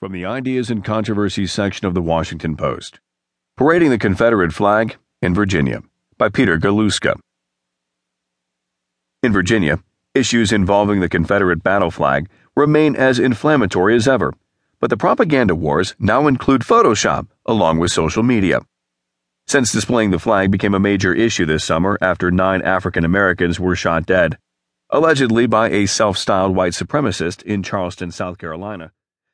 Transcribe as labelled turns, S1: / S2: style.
S1: From the Ideas and Controversies section of the Washington Post Parading the Confederate Flag in Virginia by Peter Galuszka. In Virginia, issues involving the Confederate battle flag remain as inflammatory as ever, but the propaganda wars now include Photoshop along with social media. Since displaying the flag became a major issue this summer after nine African Americans were shot dead, allegedly by a self styled white supremacist in Charleston, South Carolina